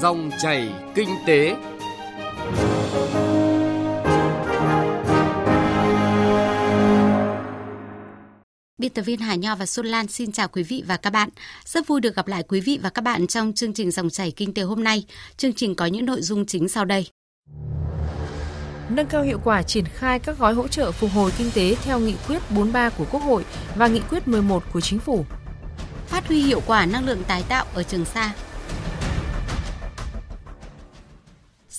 Dòng chảy kinh tế. Biên tập viên Hải Nho và Xuân Lan xin chào quý vị và các bạn. Rất vui được gặp lại quý vị và các bạn trong chương trình Dòng chảy kinh tế hôm nay. Chương trình có những nội dung chính sau đây. Nâng cao hiệu quả triển khai các gói hỗ trợ phục hồi kinh tế theo nghị quyết 43 của Quốc hội và nghị quyết 11 của Chính phủ. Phát huy hiệu quả năng lượng tái tạo ở Trường Sa,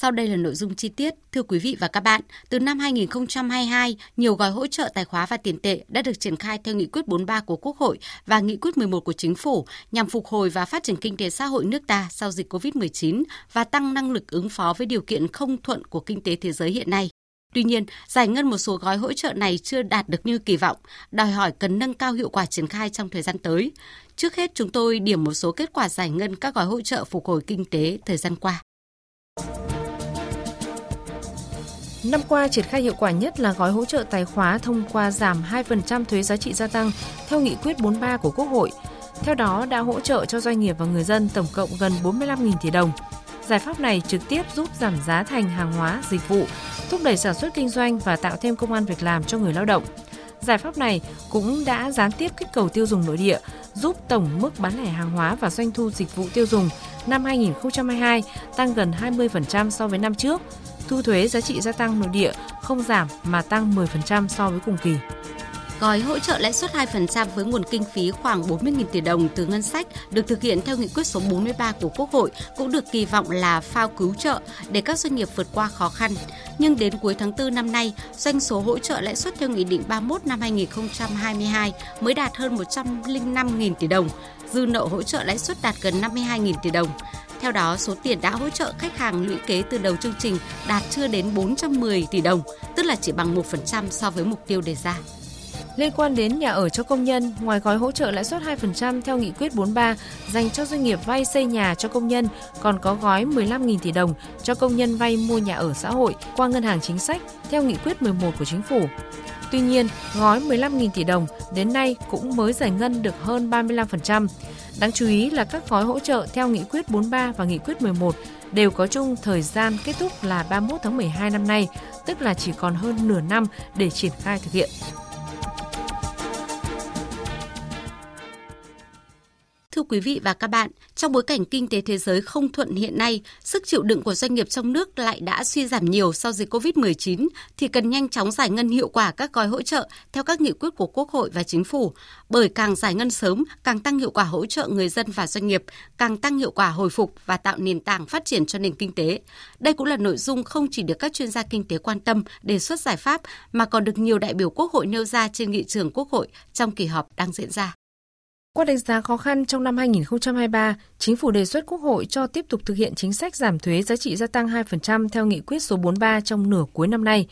Sau đây là nội dung chi tiết. Thưa quý vị và các bạn, từ năm 2022, nhiều gói hỗ trợ tài khóa và tiền tệ đã được triển khai theo nghị quyết 43 của Quốc hội và nghị quyết 11 của Chính phủ nhằm phục hồi và phát triển kinh tế xã hội nước ta sau dịch COVID-19 và tăng năng lực ứng phó với điều kiện không thuận của kinh tế thế giới hiện nay. Tuy nhiên, giải ngân một số gói hỗ trợ này chưa đạt được như kỳ vọng, đòi hỏi cần nâng cao hiệu quả triển khai trong thời gian tới. Trước hết, chúng tôi điểm một số kết quả giải ngân các gói hỗ trợ phục hồi kinh tế thời gian qua. Năm qua, triển khai hiệu quả nhất là gói hỗ trợ tài khóa thông qua giảm 2% thuế giá trị gia tăng theo nghị quyết 43 của Quốc hội. Theo đó, đã hỗ trợ cho doanh nghiệp và người dân tổng cộng gần 45.000 tỷ đồng. Giải pháp này trực tiếp giúp giảm giá thành hàng hóa, dịch vụ, thúc đẩy sản xuất kinh doanh và tạo thêm công an việc làm cho người lao động. Giải pháp này cũng đã gián tiếp kích cầu tiêu dùng nội địa, giúp tổng mức bán lẻ hàng hóa và doanh thu dịch vụ tiêu dùng năm 2022 tăng gần 20% so với năm trước, thu thuế giá trị gia tăng nội địa không giảm mà tăng 10% so với cùng kỳ. Gói hỗ trợ lãi suất 2% với nguồn kinh phí khoảng 40.000 tỷ đồng từ ngân sách được thực hiện theo nghị quyết số 43 của Quốc hội cũng được kỳ vọng là phao cứu trợ để các doanh nghiệp vượt qua khó khăn. Nhưng đến cuối tháng 4 năm nay, doanh số hỗ trợ lãi suất theo Nghị định 31 năm 2022 mới đạt hơn 105.000 tỷ đồng, dư nợ hỗ trợ lãi suất đạt gần 52.000 tỷ đồng. Theo đó, số tiền đã hỗ trợ khách hàng lũy kế từ đầu chương trình đạt chưa đến 410 tỷ đồng, tức là chỉ bằng 1% so với mục tiêu đề ra. Liên quan đến nhà ở cho công nhân, ngoài gói hỗ trợ lãi suất 2% theo nghị quyết 43 dành cho doanh nghiệp vay xây nhà cho công nhân, còn có gói 15.000 tỷ đồng cho công nhân vay mua nhà ở xã hội qua ngân hàng chính sách theo nghị quyết 11 của chính phủ. Tuy nhiên, gói 15.000 tỷ đồng đến nay cũng mới giải ngân được hơn 35%. Đáng chú ý là các gói hỗ trợ theo nghị quyết 43 và nghị quyết 11 đều có chung thời gian kết thúc là 31 tháng 12 năm nay, tức là chỉ còn hơn nửa năm để triển khai thực hiện. Thưa quý vị và các bạn, trong bối cảnh kinh tế thế giới không thuận hiện nay, sức chịu đựng của doanh nghiệp trong nước lại đã suy giảm nhiều sau dịch COVID-19 thì cần nhanh chóng giải ngân hiệu quả các gói hỗ trợ theo các nghị quyết của Quốc hội và Chính phủ, bởi càng giải ngân sớm càng tăng hiệu quả hỗ trợ người dân và doanh nghiệp, càng tăng hiệu quả hồi phục và tạo nền tảng phát triển cho nền kinh tế. Đây cũng là nội dung không chỉ được các chuyên gia kinh tế quan tâm đề xuất giải pháp mà còn được nhiều đại biểu Quốc hội nêu ra trên nghị trường Quốc hội trong kỳ họp đang diễn ra. Qua đánh giá khó khăn trong năm 2023, Chính phủ đề xuất Quốc hội cho tiếp tục thực hiện chính sách giảm thuế giá trị gia tăng 2% theo nghị quyết số 43 trong nửa cuối năm nay.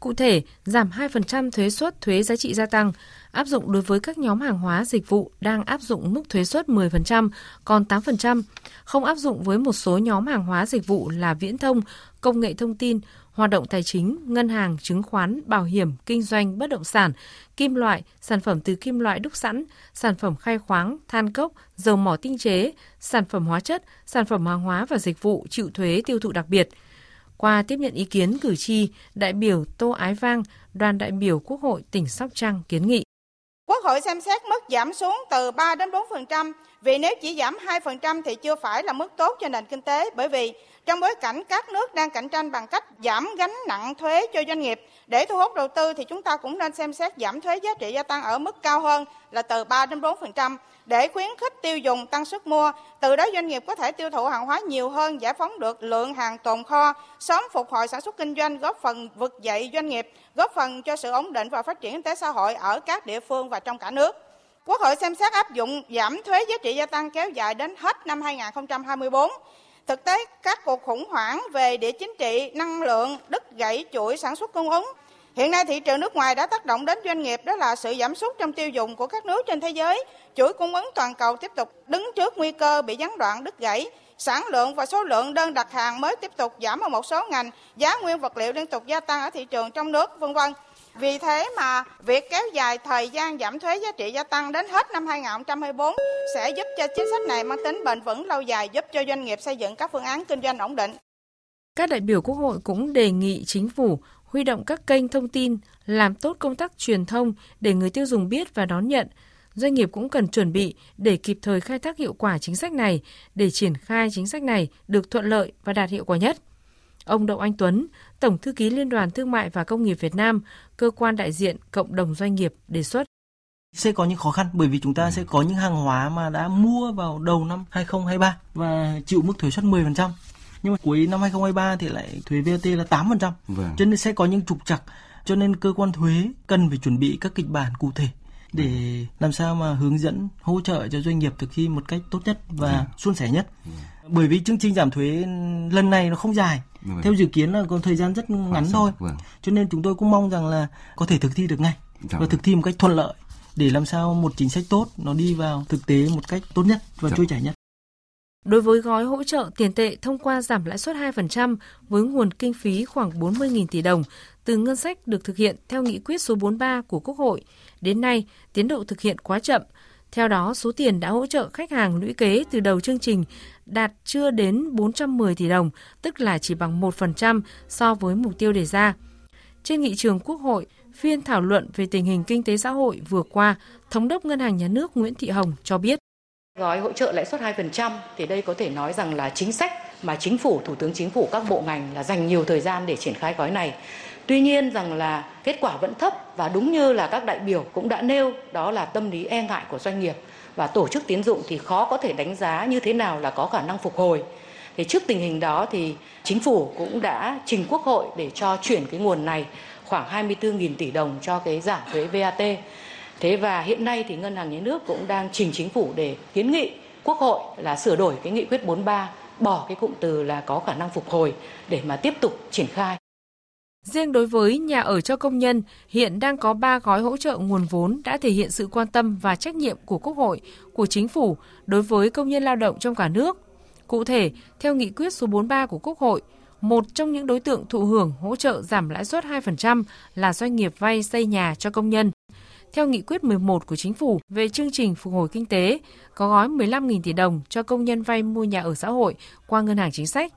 Cụ thể, giảm 2% thuế suất thuế giá trị gia tăng áp dụng đối với các nhóm hàng hóa dịch vụ đang áp dụng mức thuế suất 10%, còn 8%, không áp dụng với một số nhóm hàng hóa dịch vụ là viễn thông, công nghệ thông tin, hoạt động tài chính, ngân hàng, chứng khoán, bảo hiểm, kinh doanh, bất động sản, kim loại, sản phẩm từ kim loại đúc sẵn, sản phẩm khai khoáng, than cốc, dầu mỏ tinh chế, sản phẩm hóa chất, sản phẩm hàng hóa và dịch vụ chịu thuế tiêu thụ đặc biệt. Qua tiếp nhận ý kiến cử tri, đại biểu Tô Ái Vang, đoàn đại biểu Quốc hội tỉnh Sóc Trăng kiến nghị. Quốc hội xem xét mức giảm xuống từ 3 đến 4% vì nếu chỉ giảm 2% thì chưa phải là mức tốt cho nền kinh tế bởi vì trong bối cảnh các nước đang cạnh tranh bằng cách giảm gánh nặng thuế cho doanh nghiệp để thu hút đầu tư thì chúng ta cũng nên xem xét giảm thuế giá trị gia tăng ở mức cao hơn là từ 3 đến 4% để khuyến khích tiêu dùng tăng sức mua, từ đó doanh nghiệp có thể tiêu thụ hàng hóa nhiều hơn, giải phóng được lượng hàng tồn kho, sớm phục hồi sản xuất kinh doanh, góp phần vực dậy doanh nghiệp, góp phần cho sự ổn định và phát triển kinh tế xã hội ở các địa phương và trong cả nước. Quốc hội xem xét áp dụng giảm thuế giá trị gia tăng kéo dài đến hết năm 2024. Thực tế, các cuộc khủng hoảng về địa chính trị, năng lượng, đứt gãy chuỗi sản xuất cung ứng. Hiện nay thị trường nước ngoài đã tác động đến doanh nghiệp đó là sự giảm sút trong tiêu dùng của các nước trên thế giới. Chuỗi cung ứng toàn cầu tiếp tục đứng trước nguy cơ bị gián đoạn đứt gãy. Sản lượng và số lượng đơn đặt hàng mới tiếp tục giảm ở một số ngành. Giá nguyên vật liệu liên tục gia tăng ở thị trường trong nước, vân vân. Vì thế mà việc kéo dài thời gian giảm thuế giá trị gia tăng đến hết năm 2024 sẽ giúp cho chính sách này mang tính bền vững lâu dài, giúp cho doanh nghiệp xây dựng các phương án kinh doanh ổn định. Các đại biểu Quốc hội cũng đề nghị chính phủ huy động các kênh thông tin, làm tốt công tác truyền thông để người tiêu dùng biết và đón nhận. Doanh nghiệp cũng cần chuẩn bị để kịp thời khai thác hiệu quả chính sách này, để triển khai chính sách này được thuận lợi và đạt hiệu quả nhất. Ông Đậu Anh Tuấn, Tổng thư ký Liên đoàn Thương mại và Công nghiệp Việt Nam, cơ quan đại diện cộng đồng doanh nghiệp đề xuất sẽ có những khó khăn bởi vì chúng ta sẽ có những hàng hóa mà đã mua vào đầu năm 2023 và chịu mức thuế suất 10% nhưng mà cuối năm 2023 thì lại thuế VAT là 8%. Vâng. Cho nên sẽ có những trục trặc cho nên cơ quan thuế cần phải chuẩn bị các kịch bản cụ thể để làm sao mà hướng dẫn hỗ trợ cho doanh nghiệp thực thi một cách tốt nhất và vâng. suôn sẻ nhất. Vâng. Bởi vì chương trình giảm thuế lần này nó không dài. Vâng. Theo dự kiến là có thời gian rất ngắn thôi. Vâng. Cho nên chúng tôi cũng mong rằng là có thể thực thi được ngay dạ. và thực thi một cách thuận lợi để làm sao một chính sách tốt nó đi vào thực tế một cách tốt nhất và dạ. trôi chảy nhất. Đối với gói hỗ trợ tiền tệ thông qua giảm lãi suất 2% với nguồn kinh phí khoảng 40.000 tỷ đồng từ ngân sách được thực hiện theo nghị quyết số 43 của Quốc hội, đến nay tiến độ thực hiện quá chậm. Theo đó, số tiền đã hỗ trợ khách hàng lũy kế từ đầu chương trình đạt chưa đến 410 tỷ đồng, tức là chỉ bằng 1% so với mục tiêu đề ra. Trên nghị trường Quốc hội, phiên thảo luận về tình hình kinh tế xã hội vừa qua, Thống đốc Ngân hàng Nhà nước Nguyễn Thị Hồng cho biết. Gói hỗ trợ lãi suất 2% thì đây có thể nói rằng là chính sách mà chính phủ, thủ tướng chính phủ các bộ ngành là dành nhiều thời gian để triển khai gói này. Tuy nhiên rằng là kết quả vẫn thấp và đúng như là các đại biểu cũng đã nêu, đó là tâm lý e ngại của doanh nghiệp và tổ chức tiến dụng thì khó có thể đánh giá như thế nào là có khả năng phục hồi. Thì trước tình hình đó thì chính phủ cũng đã trình Quốc hội để cho chuyển cái nguồn này, khoảng 24.000 tỷ đồng cho cái giảm thuế VAT. Thế và hiện nay thì Ngân hàng Nhà nước cũng đang trình chính phủ để kiến nghị Quốc hội là sửa đổi cái nghị quyết 43 bỏ cái cụm từ là có khả năng phục hồi để mà tiếp tục triển khai. Riêng đối với nhà ở cho công nhân, hiện đang có 3 gói hỗ trợ nguồn vốn đã thể hiện sự quan tâm và trách nhiệm của Quốc hội, của Chính phủ đối với công nhân lao động trong cả nước. Cụ thể, theo nghị quyết số 43 của Quốc hội, một trong những đối tượng thụ hưởng hỗ trợ giảm lãi suất 2% là doanh nghiệp vay xây nhà cho công nhân theo nghị quyết 11 của chính phủ về chương trình phục hồi kinh tế, có gói 15.000 tỷ đồng cho công nhân vay mua nhà ở xã hội qua ngân hàng chính sách.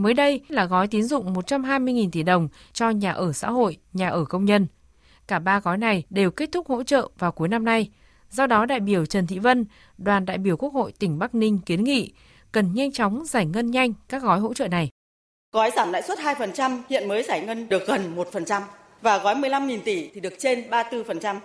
Mới đây là gói tín dụng 120.000 tỷ đồng cho nhà ở xã hội, nhà ở công nhân. Cả ba gói này đều kết thúc hỗ trợ vào cuối năm nay. Do đó, đại biểu Trần Thị Vân, đoàn đại biểu Quốc hội tỉnh Bắc Ninh kiến nghị cần nhanh chóng giải ngân nhanh các gói hỗ trợ này. Gói giảm lãi suất 2% hiện mới giải ngân được gần 1% và gói 15.000 tỷ thì được trên 34%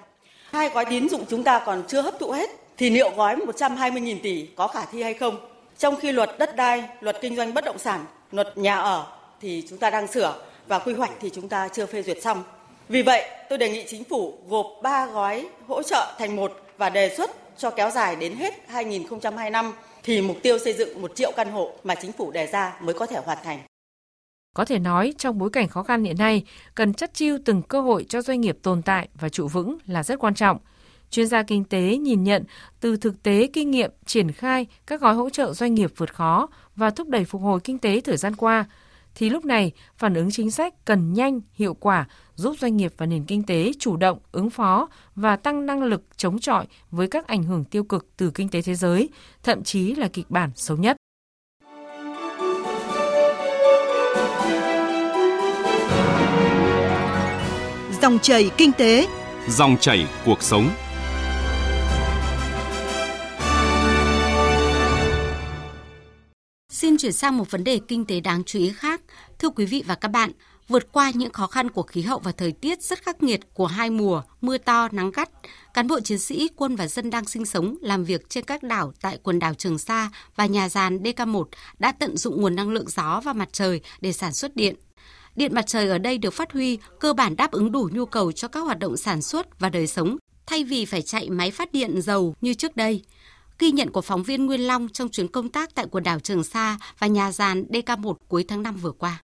hai gói tín dụng chúng ta còn chưa hấp thụ hết thì liệu gói 120.000 tỷ có khả thi hay không? Trong khi luật đất đai, luật kinh doanh bất động sản, luật nhà ở thì chúng ta đang sửa và quy hoạch thì chúng ta chưa phê duyệt xong. Vì vậy, tôi đề nghị chính phủ gộp 3 gói hỗ trợ thành một và đề xuất cho kéo dài đến hết 2025 thì mục tiêu xây dựng 1 triệu căn hộ mà chính phủ đề ra mới có thể hoàn thành. Có thể nói trong bối cảnh khó khăn hiện nay, cần chất chiêu từng cơ hội cho doanh nghiệp tồn tại và trụ vững là rất quan trọng. Chuyên gia kinh tế nhìn nhận từ thực tế kinh nghiệm triển khai các gói hỗ trợ doanh nghiệp vượt khó và thúc đẩy phục hồi kinh tế thời gian qua, thì lúc này phản ứng chính sách cần nhanh, hiệu quả, giúp doanh nghiệp và nền kinh tế chủ động ứng phó và tăng năng lực chống chọi với các ảnh hưởng tiêu cực từ kinh tế thế giới, thậm chí là kịch bản xấu nhất. Dòng chảy kinh tế, dòng chảy cuộc sống. Xin chuyển sang một vấn đề kinh tế đáng chú ý khác. Thưa quý vị và các bạn, vượt qua những khó khăn của khí hậu và thời tiết rất khắc nghiệt của hai mùa, mưa to, nắng gắt, cán bộ chiến sĩ, quân và dân đang sinh sống, làm việc trên các đảo tại quần đảo Trường Sa và nhà giàn DK1 đã tận dụng nguồn năng lượng gió và mặt trời để sản xuất điện. Điện mặt trời ở đây được phát huy cơ bản đáp ứng đủ nhu cầu cho các hoạt động sản xuất và đời sống, thay vì phải chạy máy phát điện dầu như trước đây. Ghi nhận của phóng viên Nguyên Long trong chuyến công tác tại quần đảo Trường Sa và nhà giàn DK1 cuối tháng 5 vừa qua.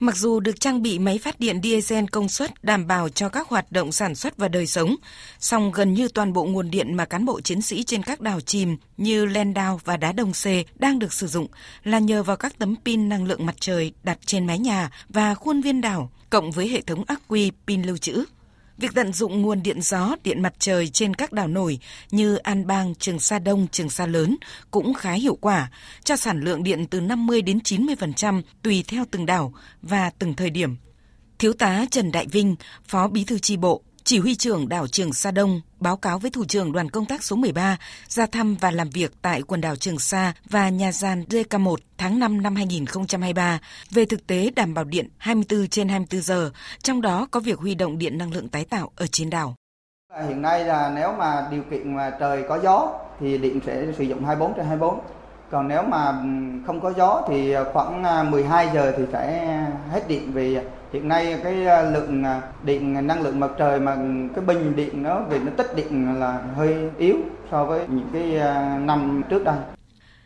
Mặc dù được trang bị máy phát điện diesel công suất đảm bảo cho các hoạt động sản xuất và đời sống, song gần như toàn bộ nguồn điện mà cán bộ chiến sĩ trên các đảo chìm như Len Đao và Đá Đồng Xê đang được sử dụng là nhờ vào các tấm pin năng lượng mặt trời đặt trên mái nhà và khuôn viên đảo, cộng với hệ thống ắc quy pin lưu trữ. Việc tận dụng nguồn điện gió, điện mặt trời trên các đảo nổi như An Bang, Trường Sa Đông, Trường Sa Lớn cũng khá hiệu quả, cho sản lượng điện từ 50 đến 90% tùy theo từng đảo và từng thời điểm. Thiếu tá Trần Đại Vinh, Phó Bí thư tri bộ, chỉ huy trưởng đảo Trường Sa Đông báo cáo với thủ trưởng đoàn công tác số 13 ra thăm và làm việc tại quần đảo Trường Sa và nhà gian DK1 tháng 5 năm 2023 về thực tế đảm bảo điện 24 trên 24 giờ, trong đó có việc huy động điện năng lượng tái tạo ở trên đảo. À, hiện nay là nếu mà điều kiện mà trời có gió thì điện sẽ sử dụng 24 trên 24 còn nếu mà ừ, không có gió thì khoảng à, 12 giờ thì sẽ hết điện vì hiện nay cái lượng điện năng lượng mặt trời mà cái bình điện nó về nó tích điện là hơi yếu so với những cái năm trước đây.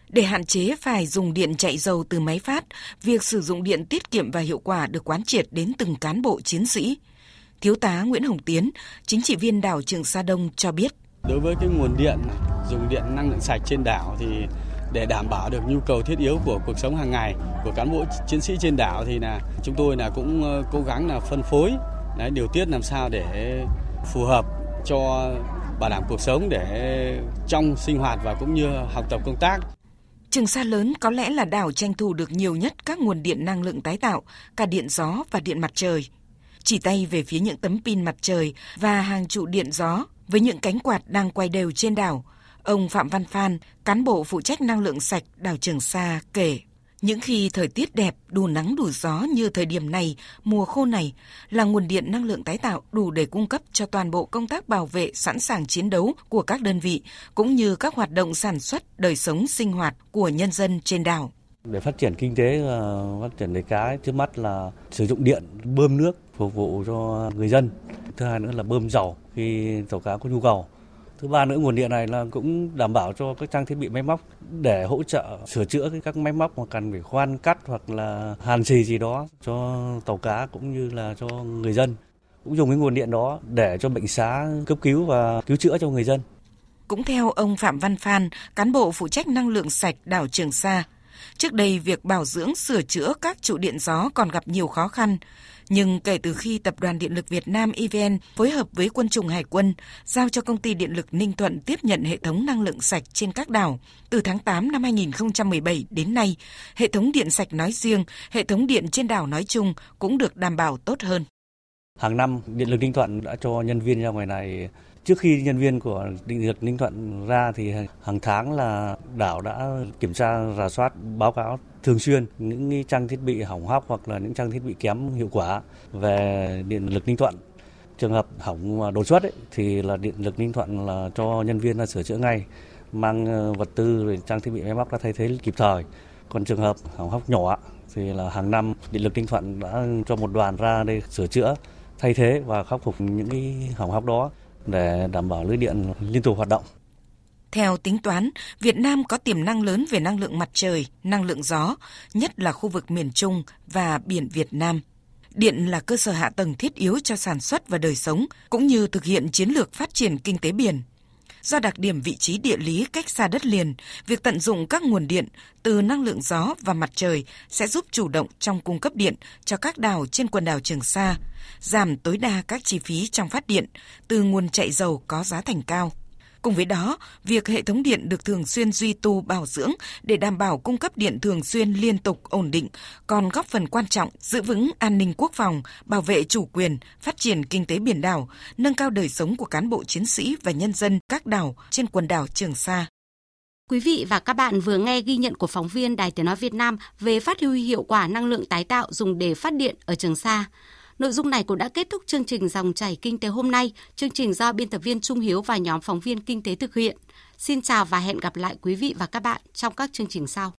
Để hạn chế phải dùng điện chạy dầu từ máy phát, việc sử dụng điện tiết kiệm và hiệu quả được quán triệt đến từng cán bộ chiến sĩ. Thiếu tá Nguyễn Hồng Tiến, chính trị viên đảo Trường Sa Đông cho biết. Đối với cái nguồn điện, dùng điện năng lượng sạch trên đảo thì để đảm bảo được nhu cầu thiết yếu của cuộc sống hàng ngày của cán bộ chiến sĩ trên đảo thì là chúng tôi là cũng ờ, cố gắng là phân phối đấy, điều tiết làm sao để phù hợp cho bảo đảm cuộc sống để trong sinh hoạt và cũng như học tập công tác. Trường Sa lớn có lẽ là đảo tranh thủ được nhiều nhất các nguồn điện năng lượng tái tạo, cả điện gió và điện mặt trời. Chỉ tay về phía những tấm pin mặt trời và hàng trụ điện gió với những cánh quạt đang quay đều trên đảo – Ông Phạm Văn Phan, cán bộ phụ trách năng lượng sạch đảo Trường Sa kể, những khi thời tiết đẹp, đủ nắng đủ gió như thời điểm này, mùa khô này là nguồn điện năng lượng tái tạo đủ để cung cấp cho toàn bộ công tác bảo vệ sẵn sàng chiến đấu của các đơn vị cũng như các hoạt động sản xuất, đời sống sinh hoạt của nhân dân trên đảo. Để phát triển kinh tế, ờ, phát triển nghề cá, trước mắt là sử dụng điện bơm nước phục vụ cho người dân. Thứ hai nữa là bơm dầu khi tàu cá có nhu cầu Thứ ba nữa nguồn điện này là cũng đảm bảo cho các trang thiết bị máy móc để hỗ trợ sửa chữa các máy móc mà cần phải khoan cắt hoặc là hàn xì gì đó cho tàu cá cũng như là cho người dân. Cũng dùng cái nguồn điện đó để cho bệnh xá cấp cứu và cứu chữa cho người dân. Cũng theo ông Phạm Văn Phan, cán bộ phụ trách năng lượng sạch đảo Trường Sa, Trước đây, việc bảo dưỡng sửa chữa các trụ điện gió còn gặp nhiều khó khăn. Nhưng kể từ khi Tập đoàn Điện lực Việt Nam EVN phối hợp với quân chủng Hải quân giao cho công ty điện lực Ninh Thuận tiếp nhận hệ thống năng lượng sạch trên các đảo, từ tháng 8 năm 2017 đến nay, hệ thống điện sạch nói riêng, hệ thống điện trên đảo nói chung cũng được đảm bảo tốt hơn. Hàng năm, Điện lực Ninh Thuận đã cho nhân viên ra ngoài này Trước khi nhân viên của Điện lực Ninh Thuận ra thì hàng tháng là đảo đã kiểm tra, rà soát, báo cáo thường xuyên những trang thiết bị hỏng hóc hoặc là những trang thiết bị kém hiệu quả về điện lực Ninh Thuận. Trường hợp hỏng đột xuất ấy, thì là điện lực Ninh Thuận là cho nhân viên là sửa chữa ngay, mang ờ, vật tư rồi trang thiết bị máy móc ra thay thế kịp thời. Còn trường hợp hỏng hóc nhỏ thì là hàng năm điện lực Ninh Thuận đã cho một đoàn ra đây sửa chữa, thay thế và khắc phục những cái hỏng hóc đó để đảm bảo lưới điện liên tục hoạt động. Theo tính toán, Việt Nam có tiềm năng lớn về năng lượng mặt trời, năng lượng gió, nhất là khu vực miền Trung và biển Việt Nam. Điện là cơ sở hạ tầng thiết yếu cho sản xuất và đời sống, cũng như thực hiện chiến lược phát triển kinh tế biển. Do đặc điểm vị trí địa lý cách xa đất liền, việc tận dụng các nguồn điện từ năng lượng gió và mặt trời sẽ giúp chủ động trong cung cấp điện cho các đảo trên quần đảo Trường Sa, giảm tối đa các chi phí trong phát điện từ nguồn chạy dầu có giá thành cao. Cùng với đó, việc hệ thống điện được thường xuyên duy tu bảo dưỡng để đảm bảo cung cấp điện thường xuyên liên tục ổn định còn góp phần quan trọng giữ vững an ninh quốc phòng, bảo vệ chủ quyền, phát triển kinh tế biển đảo, nâng cao đời sống của cán bộ chiến sĩ và nhân dân các đảo trên quần đảo Trường Sa. Quý vị và các bạn vừa nghe ghi nhận của phóng viên Đài Tiếng Nói Việt Nam về phát huy hiệu quả năng lượng tái tạo dùng để phát điện ở Trường Sa. Nội dung này cũng đã kết thúc chương trình Dòng chảy kinh tế hôm nay. Chương trình do biên tập viên Trung Hiếu và nhóm phóng viên kinh tế thực hiện. Xin chào và hẹn gặp lại quý vị và các bạn trong các chương trình sau.